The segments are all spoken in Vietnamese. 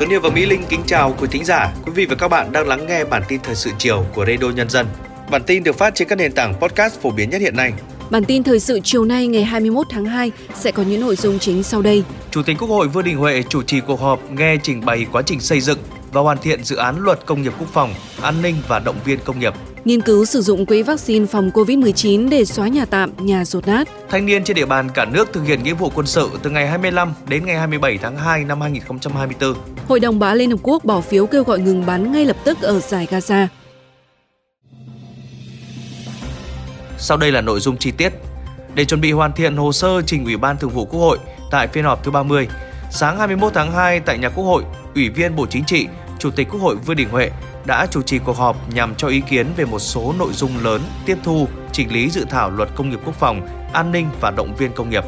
Tuấn Hiệp và Mỹ Linh kính chào quý thính giả, quý vị và các bạn đang lắng nghe bản tin thời sự chiều của Radio Nhân dân. Bản tin được phát trên các nền tảng podcast phổ biến nhất hiện nay. Bản tin thời sự chiều nay ngày 21 tháng 2 sẽ có những nội dung chính sau đây. Chủ tịch Quốc hội Vương Đình Huệ chủ trì cuộc họp nghe trình bày quá trình xây dựng và hoàn thiện dự án luật công nghiệp quốc phòng, an ninh và động viên công nghiệp. Nghiên cứu sử dụng quỹ vaccine phòng COVID-19 để xóa nhà tạm, nhà rột nát. Thanh niên trên địa bàn cả nước thực hiện nghĩa vụ quân sự từ ngày 25 đến ngày 27 tháng 2 năm 2024. Hội đồng Bảo Liên Hợp Quốc bỏ phiếu kêu gọi ngừng bắn ngay lập tức ở giải Gaza. Sau đây là nội dung chi tiết. Để chuẩn bị hoàn thiện hồ sơ trình Ủy ban Thường vụ Quốc hội tại phiên họp thứ 30, sáng 21 tháng 2 tại nhà Quốc hội, Ủy viên Bộ Chính trị, Chủ tịch Quốc hội Vương Đình Huệ đã chủ trì cuộc họp nhằm cho ý kiến về một số nội dung lớn tiếp thu, chỉnh lý dự thảo luật công nghiệp quốc phòng, an ninh và động viên công nghiệp.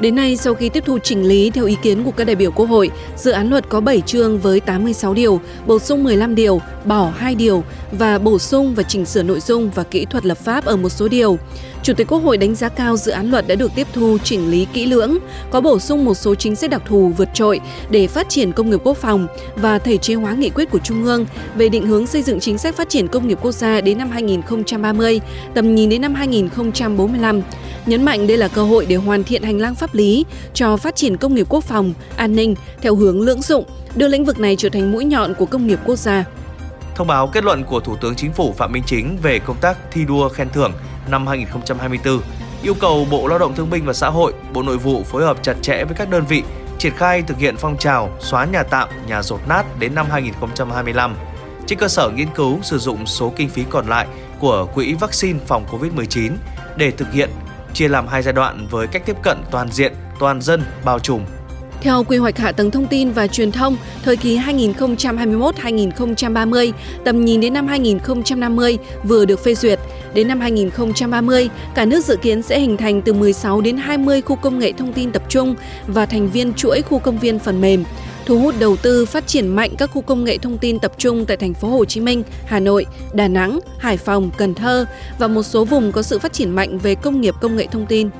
Đến nay, sau khi tiếp thu chỉnh lý theo ý kiến của các đại biểu Quốc hội, dự án luật có 7 chương với 86 điều, bổ sung 15 điều, bỏ 2 điều và bổ sung và chỉnh sửa nội dung và kỹ thuật lập pháp ở một số điều. Chủ tịch Quốc hội đánh giá cao dự án luật đã được tiếp thu chỉnh lý kỹ lưỡng, có bổ sung một số chính sách đặc thù vượt trội để phát triển công nghiệp quốc phòng và thể chế hóa nghị quyết của Trung ương về định hướng xây dựng chính sách phát triển công nghiệp quốc gia đến năm 2030, tầm nhìn đến năm 2045. Nhấn mạnh đây là cơ hội để hoàn thiện hành lang pháp lý cho phát triển công nghiệp quốc phòng, an ninh theo hướng lưỡng dụng, đưa lĩnh vực này trở thành mũi nhọn của công nghiệp quốc gia. Thông báo kết luận của Thủ tướng Chính phủ Phạm Minh Chính về công tác thi đua khen thưởng năm 2024 yêu cầu Bộ Lao động Thương binh và Xã hội, Bộ Nội vụ phối hợp chặt chẽ với các đơn vị triển khai thực hiện phong trào xóa nhà tạm, nhà rột nát đến năm 2025. Trên cơ sở nghiên cứu sử dụng số kinh phí còn lại của Quỹ vaccine phòng COVID-19 để thực hiện, chia làm hai giai đoạn với cách tiếp cận toàn diện, toàn dân, bao trùm theo quy hoạch hạ tầng thông tin và truyền thông, thời kỳ 2021-2030, tầm nhìn đến năm 2050 vừa được phê duyệt. Đến năm 2030, cả nước dự kiến sẽ hình thành từ 16 đến 20 khu công nghệ thông tin tập trung và thành viên chuỗi khu công viên phần mềm thu hút đầu tư phát triển mạnh các khu công nghệ thông tin tập trung tại thành phố Hồ Chí Minh, Hà Nội, Đà Nẵng, Hải Phòng, Cần Thơ và một số vùng có sự phát triển mạnh về công nghiệp công nghệ thông tin.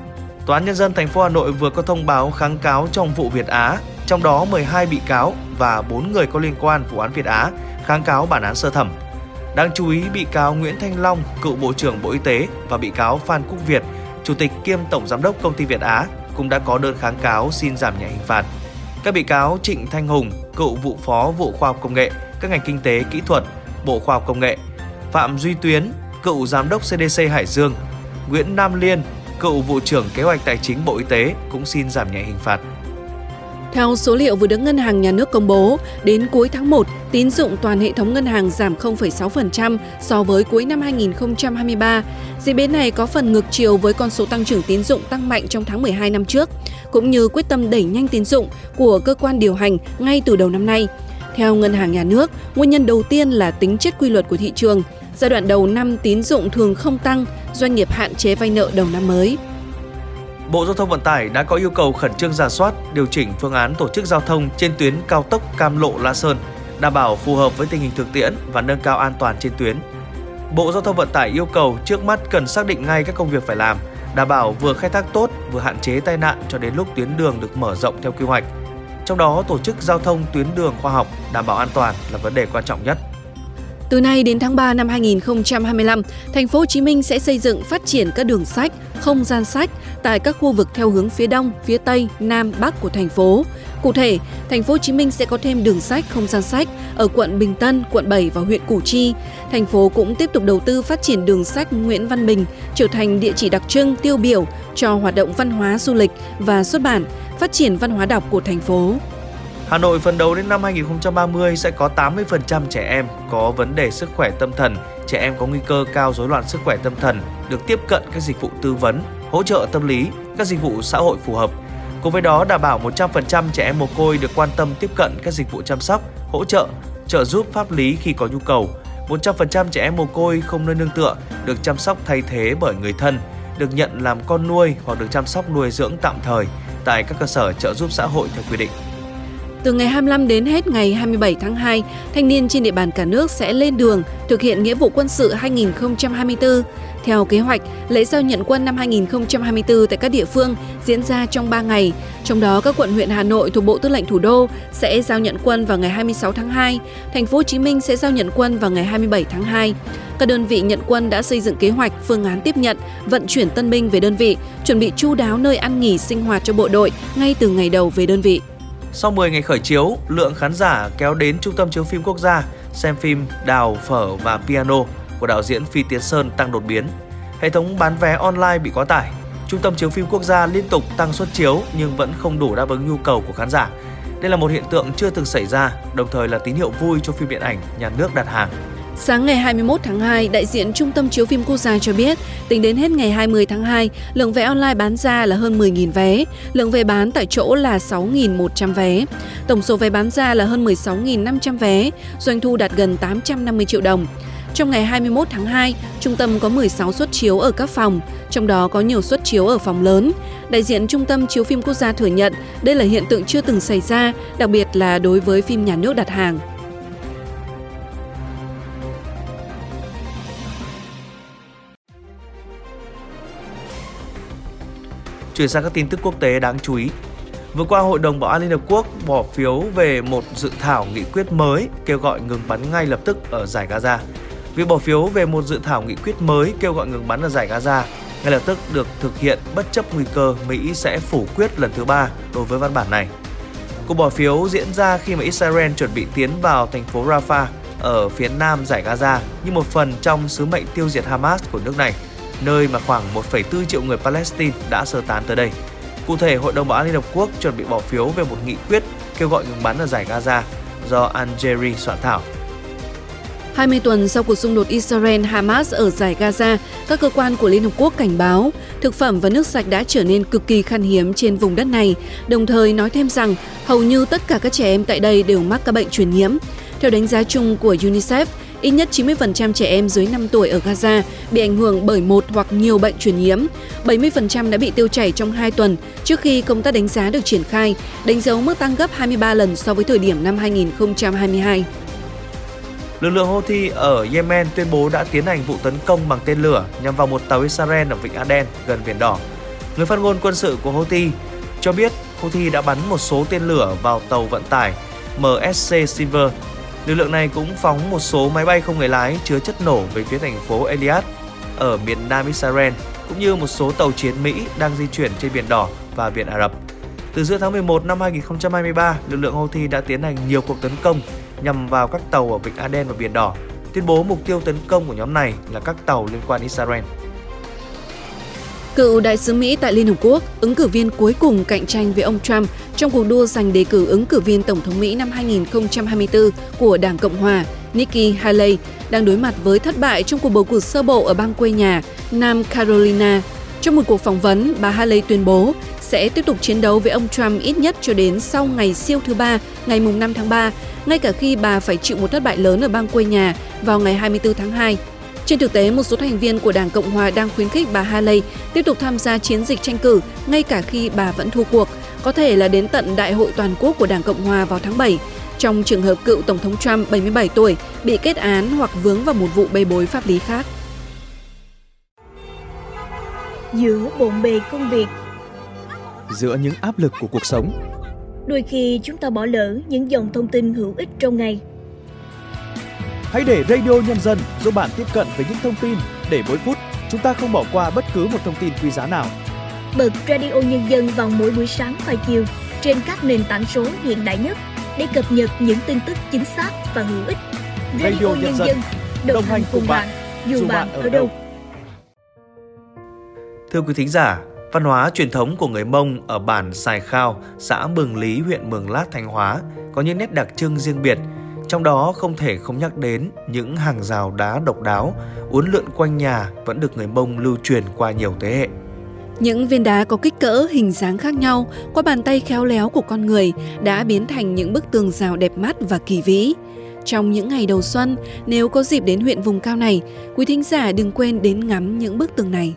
Tòa án nhân dân thành phố Hà Nội vừa có thông báo kháng cáo trong vụ Việt Á, trong đó 12 bị cáo và 4 người có liên quan vụ án Việt Á kháng cáo bản án sơ thẩm. Đáng chú ý, bị cáo Nguyễn Thanh Long, cựu Bộ trưởng Bộ Y tế và bị cáo Phan Quốc Việt, Chủ tịch kiêm Tổng Giám đốc Công ty Việt Á cũng đã có đơn kháng cáo xin giảm nhẹ hình phạt. Các bị cáo Trịnh Thanh Hùng, cựu vụ phó vụ khoa học công nghệ, các ngành kinh tế, kỹ thuật, Bộ Khoa học Công nghệ, Phạm Duy Tuyến, cựu Giám đốc CDC Hải Dương, Nguyễn Nam Liên, cựu vụ trưởng kế hoạch tài chính Bộ Y tế cũng xin giảm nhẹ hình phạt. Theo số liệu vừa được Ngân hàng Nhà nước công bố, đến cuối tháng 1, tín dụng toàn hệ thống ngân hàng giảm 0,6% so với cuối năm 2023. Diễn biến này có phần ngược chiều với con số tăng trưởng tín dụng tăng mạnh trong tháng 12 năm trước, cũng như quyết tâm đẩy nhanh tín dụng của cơ quan điều hành ngay từ đầu năm nay. Theo Ngân hàng Nhà nước, nguyên nhân đầu tiên là tính chất quy luật của thị trường – Giai đoạn đầu năm tín dụng thường không tăng, doanh nghiệp hạn chế vay nợ đầu năm mới. Bộ Giao thông Vận tải đã có yêu cầu khẩn trương giả soát, điều chỉnh phương án tổ chức giao thông trên tuyến cao tốc Cam Lộ La Sơn, đảm bảo phù hợp với tình hình thực tiễn và nâng cao an toàn trên tuyến. Bộ Giao thông Vận tải yêu cầu trước mắt cần xác định ngay các công việc phải làm, đảm bảo vừa khai thác tốt vừa hạn chế tai nạn cho đến lúc tuyến đường được mở rộng theo quy hoạch. Trong đó, tổ chức giao thông tuyến đường khoa học đảm bảo an toàn là vấn đề quan trọng nhất. Từ nay đến tháng 3 năm 2025, thành phố Hồ Chí Minh sẽ xây dựng phát triển các đường sách, không gian sách tại các khu vực theo hướng phía đông, phía tây, nam, bắc của thành phố. Cụ thể, thành phố Hồ Chí Minh sẽ có thêm đường sách, không gian sách ở quận Bình Tân, quận 7 và huyện Củ Chi. Thành phố cũng tiếp tục đầu tư phát triển đường sách Nguyễn Văn Bình trở thành địa chỉ đặc trưng tiêu biểu cho hoạt động văn hóa du lịch và xuất bản, phát triển văn hóa đọc của thành phố. Hà Nội phấn đấu đến năm 2030 sẽ có 80% trẻ em có vấn đề sức khỏe tâm thần, trẻ em có nguy cơ cao rối loạn sức khỏe tâm thần được tiếp cận các dịch vụ tư vấn, hỗ trợ tâm lý, các dịch vụ xã hội phù hợp. Cùng với đó đảm bảo 100% trẻ em mồ côi được quan tâm tiếp cận các dịch vụ chăm sóc, hỗ trợ, trợ giúp pháp lý khi có nhu cầu. 100% trẻ em mồ côi không nơi nương tựa được chăm sóc thay thế bởi người thân, được nhận làm con nuôi hoặc được chăm sóc nuôi dưỡng tạm thời tại các cơ sở trợ giúp xã hội theo quy định. Từ ngày 25 đến hết ngày 27 tháng 2, thanh niên trên địa bàn cả nước sẽ lên đường thực hiện nghĩa vụ quân sự 2024. Theo kế hoạch, lễ giao nhận quân năm 2024 tại các địa phương diễn ra trong 3 ngày, trong đó các quận huyện Hà Nội thuộc Bộ Tư lệnh Thủ đô sẽ giao nhận quân vào ngày 26 tháng 2, thành phố Hồ Chí Minh sẽ giao nhận quân vào ngày 27 tháng 2. Các đơn vị nhận quân đã xây dựng kế hoạch, phương án tiếp nhận, vận chuyển tân binh về đơn vị, chuẩn bị chu đáo nơi ăn nghỉ sinh hoạt cho bộ đội ngay từ ngày đầu về đơn vị. Sau 10 ngày khởi chiếu, lượng khán giả kéo đến Trung tâm chiếu phim quốc gia xem phim Đào, Phở và Piano của đạo diễn Phi Tiến Sơn tăng đột biến. Hệ thống bán vé online bị quá tải. Trung tâm chiếu phim quốc gia liên tục tăng suất chiếu nhưng vẫn không đủ đáp ứng nhu cầu của khán giả. Đây là một hiện tượng chưa từng xảy ra, đồng thời là tín hiệu vui cho phim điện ảnh nhà nước đặt hàng. Sáng ngày 21 tháng 2, đại diện Trung tâm Chiếu phim Quốc gia cho biết, tính đến hết ngày 20 tháng 2, lượng vé online bán ra là hơn 10.000 vé, lượng vé bán tại chỗ là 6.100 vé. Tổng số vé bán ra là hơn 16.500 vé, doanh thu đạt gần 850 triệu đồng. Trong ngày 21 tháng 2, trung tâm có 16 suất chiếu ở các phòng, trong đó có nhiều suất chiếu ở phòng lớn. Đại diện Trung tâm Chiếu phim Quốc gia thừa nhận đây là hiện tượng chưa từng xảy ra, đặc biệt là đối với phim nhà nước đặt hàng. Chuyển sang các tin tức quốc tế đáng chú ý. Vừa qua, Hội đồng Bảo an Liên Hợp Quốc bỏ phiếu về một dự thảo nghị quyết mới kêu gọi ngừng bắn ngay lập tức ở giải Gaza. Việc bỏ phiếu về một dự thảo nghị quyết mới kêu gọi ngừng bắn ở giải Gaza ngay lập tức được thực hiện bất chấp nguy cơ Mỹ sẽ phủ quyết lần thứ ba đối với văn bản này. Cuộc bỏ phiếu diễn ra khi mà Israel chuẩn bị tiến vào thành phố Rafah ở phía nam giải Gaza như một phần trong sứ mệnh tiêu diệt Hamas của nước này, nơi mà khoảng 1,4 triệu người Palestine đã sơ tán tới đây. Cụ thể, Hội đồng Bảo an Liên Hợp Quốc chuẩn bị bỏ phiếu về một nghị quyết kêu gọi ngừng bắn ở giải Gaza do Algeria soạn thảo 20 tuần sau cuộc xung đột Israel-Hamas ở giải Gaza, các cơ quan của Liên Hợp Quốc cảnh báo thực phẩm và nước sạch đã trở nên cực kỳ khan hiếm trên vùng đất này, đồng thời nói thêm rằng hầu như tất cả các trẻ em tại đây đều mắc các bệnh truyền nhiễm. Theo đánh giá chung của UNICEF, ít nhất 90% trẻ em dưới 5 tuổi ở Gaza bị ảnh hưởng bởi một hoặc nhiều bệnh truyền nhiễm. 70% đã bị tiêu chảy trong 2 tuần trước khi công tác đánh giá được triển khai, đánh dấu mức tăng gấp 23 lần so với thời điểm năm 2022. Lực lượng Houthi ở Yemen tuyên bố đã tiến hành vụ tấn công bằng tên lửa nhằm vào một tàu Israel ở Vịnh Aden gần Biển Đỏ. Người phát ngôn quân sự của Houthi cho biết Houthi đã bắn một số tên lửa vào tàu vận tải MSC Silver. Lực lượng này cũng phóng một số máy bay không người lái chứa chất nổ về phía thành phố Eliad ở miền nam Israel, cũng như một số tàu chiến Mỹ đang di chuyển trên Biển Đỏ và Biển Ả Rập. Từ giữa tháng 11 năm 2023, lực lượng Houthi đã tiến hành nhiều cuộc tấn công nhằm vào các tàu ở Vịnh Aden và Biển Đỏ, tuyên bố mục tiêu tấn công của nhóm này là các tàu liên quan Israel. Cựu đại sứ Mỹ tại Liên Hợp Quốc, ứng cử viên cuối cùng cạnh tranh với ông Trump trong cuộc đua giành đề cử ứng cử viên Tổng thống Mỹ năm 2024 của Đảng Cộng Hòa, Nikki Haley, đang đối mặt với thất bại trong cuộc bầu cử sơ bộ ở bang quê nhà, Nam Carolina. Trong một cuộc phỏng vấn, bà Haley tuyên bố sẽ tiếp tục chiến đấu với ông Trump ít nhất cho đến sau ngày siêu thứ ba, ngày 5 tháng 3, ngay cả khi bà phải chịu một thất bại lớn ở bang quê nhà vào ngày 24 tháng 2. Trên thực tế, một số thành viên của Đảng Cộng Hòa đang khuyến khích bà Haley tiếp tục tham gia chiến dịch tranh cử ngay cả khi bà vẫn thua cuộc, có thể là đến tận Đại hội toàn quốc của Đảng Cộng Hòa vào tháng 7, trong trường hợp cựu Tổng thống Trump 77 tuổi bị kết án hoặc vướng vào một vụ bê bối pháp lý khác. Giữa bộn bề công việc Giữa những áp lực của cuộc sống Đôi khi chúng ta bỏ lỡ những dòng thông tin hữu ích trong ngày. Hãy để Radio Nhân dân giúp bạn tiếp cận với những thông tin để mỗi phút chúng ta không bỏ qua bất cứ một thông tin quý giá nào. Bật Radio Nhân dân vào mỗi buổi sáng và chiều trên các nền tảng số hiện đại nhất để cập nhật những tin tức chính xác và hữu ích. Radio, Radio Nhân, Nhân dân đồng, đồng hành cùng bạn, dù bạn ở đâu. Thưa quý thính giả, Văn hóa truyền thống của người Mông ở bản Sài Khao, xã Mường Lý, huyện Mường Lát, Thanh Hóa có những nét đặc trưng riêng biệt. Trong đó không thể không nhắc đến những hàng rào đá độc đáo, uốn lượn quanh nhà vẫn được người Mông lưu truyền qua nhiều thế hệ. Những viên đá có kích cỡ, hình dáng khác nhau qua bàn tay khéo léo của con người đã biến thành những bức tường rào đẹp mắt và kỳ vĩ. Trong những ngày đầu xuân, nếu có dịp đến huyện vùng cao này, quý thính giả đừng quên đến ngắm những bức tường này.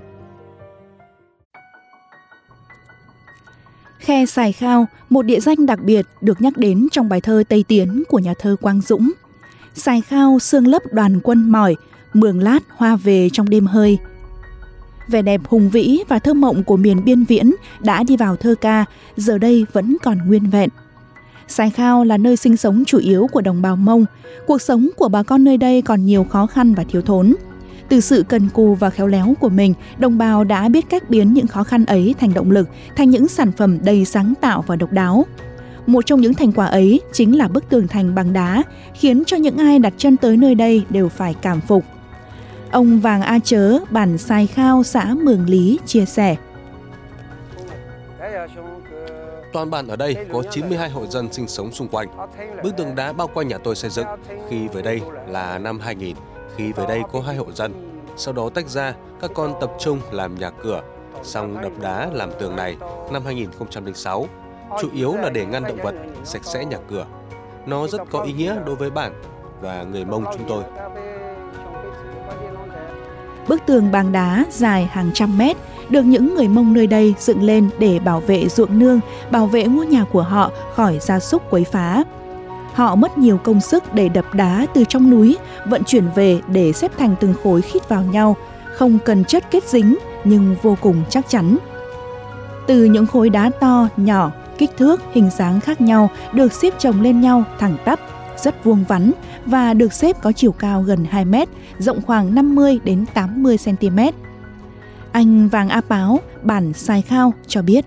Khe Sài Khao, một địa danh đặc biệt được nhắc đến trong bài thơ Tây Tiến của nhà thơ Quang Dũng. Sài Khao sương lấp đoàn quân mỏi, mường lát hoa về trong đêm hơi. Vẻ đẹp hùng vĩ và thơ mộng của miền biên viễn đã đi vào thơ ca, giờ đây vẫn còn nguyên vẹn. Sài Khao là nơi sinh sống chủ yếu của đồng bào Mông. Cuộc sống của bà con nơi đây còn nhiều khó khăn và thiếu thốn. Từ sự cần cù và khéo léo của mình, đồng bào đã biết cách biến những khó khăn ấy thành động lực, thành những sản phẩm đầy sáng tạo và độc đáo. Một trong những thành quả ấy chính là bức tường thành bằng đá, khiến cho những ai đặt chân tới nơi đây đều phải cảm phục. Ông Vàng A Chớ, bản Sai Khao, xã Mường Lý chia sẻ. Toàn bản ở đây có 92 hộ dân sinh sống xung quanh. Bức tường đá bao quanh nhà tôi xây dựng khi về đây là năm 2000, khi về đây có hai hộ dân. Sau đó tách ra, các con tập trung làm nhà cửa, xong đập đá làm tường này năm 2006. Chủ yếu là để ngăn động vật, sạch sẽ nhà cửa. Nó rất có ý nghĩa đối với bản và người Mông chúng tôi. Bức tường bằng đá dài hàng trăm mét được những người Mông nơi đây dựng lên để bảo vệ ruộng nương, bảo vệ ngôi nhà của họ khỏi gia súc quấy phá. Họ mất nhiều công sức để đập đá từ trong núi, vận chuyển về để xếp thành từng khối khít vào nhau, không cần chất kết dính nhưng vô cùng chắc chắn. Từ những khối đá to, nhỏ, kích thước, hình dáng khác nhau được xếp chồng lên nhau thẳng tắp, rất vuông vắn và được xếp có chiều cao gần 2 mét, rộng khoảng 50 đến 80 cm. Anh Vàng A Páo, bản Sai Khao cho biết.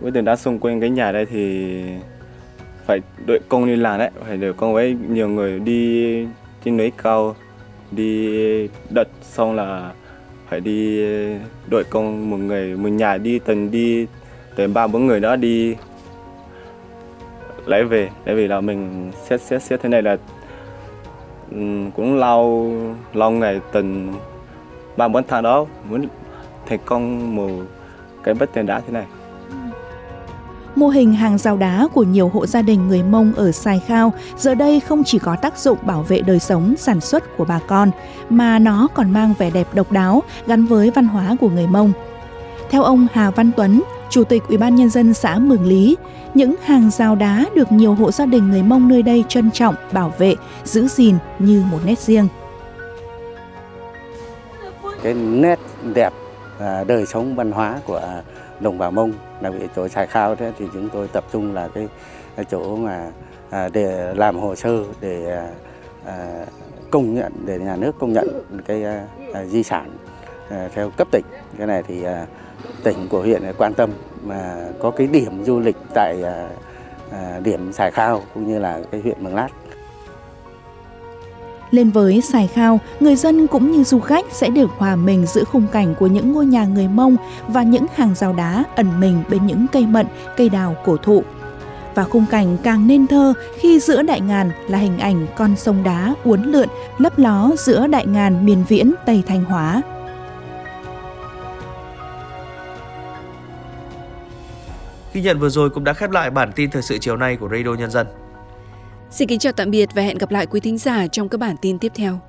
Với tường đá xung quanh cái nhà đây thì phải đội công đi làm đấy, phải đội công với nhiều người đi trên núi cao, đi đợt xong là phải đi đội công một người một nhà đi tần đi tới ba bốn người đó đi lấy về. Tại vì là mình xét xét xét thế này là cũng lâu lâu ngày từng ba bốn tháng đó. Muốn thành công một cái bất tiền đá thế này. Mô hình hàng rào đá của nhiều hộ gia đình người Mông ở Sài Khao giờ đây không chỉ có tác dụng bảo vệ đời sống, sản xuất của bà con, mà nó còn mang vẻ đẹp độc đáo gắn với văn hóa của người Mông. Theo ông Hà Văn Tuấn, Chủ tịch Ủy ban Nhân dân xã Mường Lý, những hàng rào đá được nhiều hộ gia đình người Mông nơi đây trân trọng, bảo vệ, giữ gìn như một nét riêng. Cái nét đẹp à, đời sống văn hóa của đồng bào Mông, đặc biệt chỗ xài Khao thế thì chúng tôi tập trung là cái, chỗ mà à, để làm hồ sơ để à, à, công nhận để nhà nước công nhận cái di sản theo cấp tỉnh. Cái này thì tỉnh của huyện quan tâm mà có cái điểm du lịch tại điểm xài Khao cũng như là cái huyện Mường Lát. Lên với Sài Khao, người dân cũng như du khách sẽ được hòa mình giữa khung cảnh của những ngôi nhà người Mông và những hàng rào đá ẩn mình bên những cây mận, cây đào cổ thụ. Và khung cảnh càng nên thơ khi giữa đại ngàn là hình ảnh con sông đá uốn lượn lấp ló giữa đại ngàn miền viễn Tây Thanh Hóa. Ghi nhận vừa rồi cũng đã khép lại bản tin thời sự chiều nay của Radio Nhân dân. Xin kính chào tạm biệt và hẹn gặp lại quý thính giả trong các bản tin tiếp theo.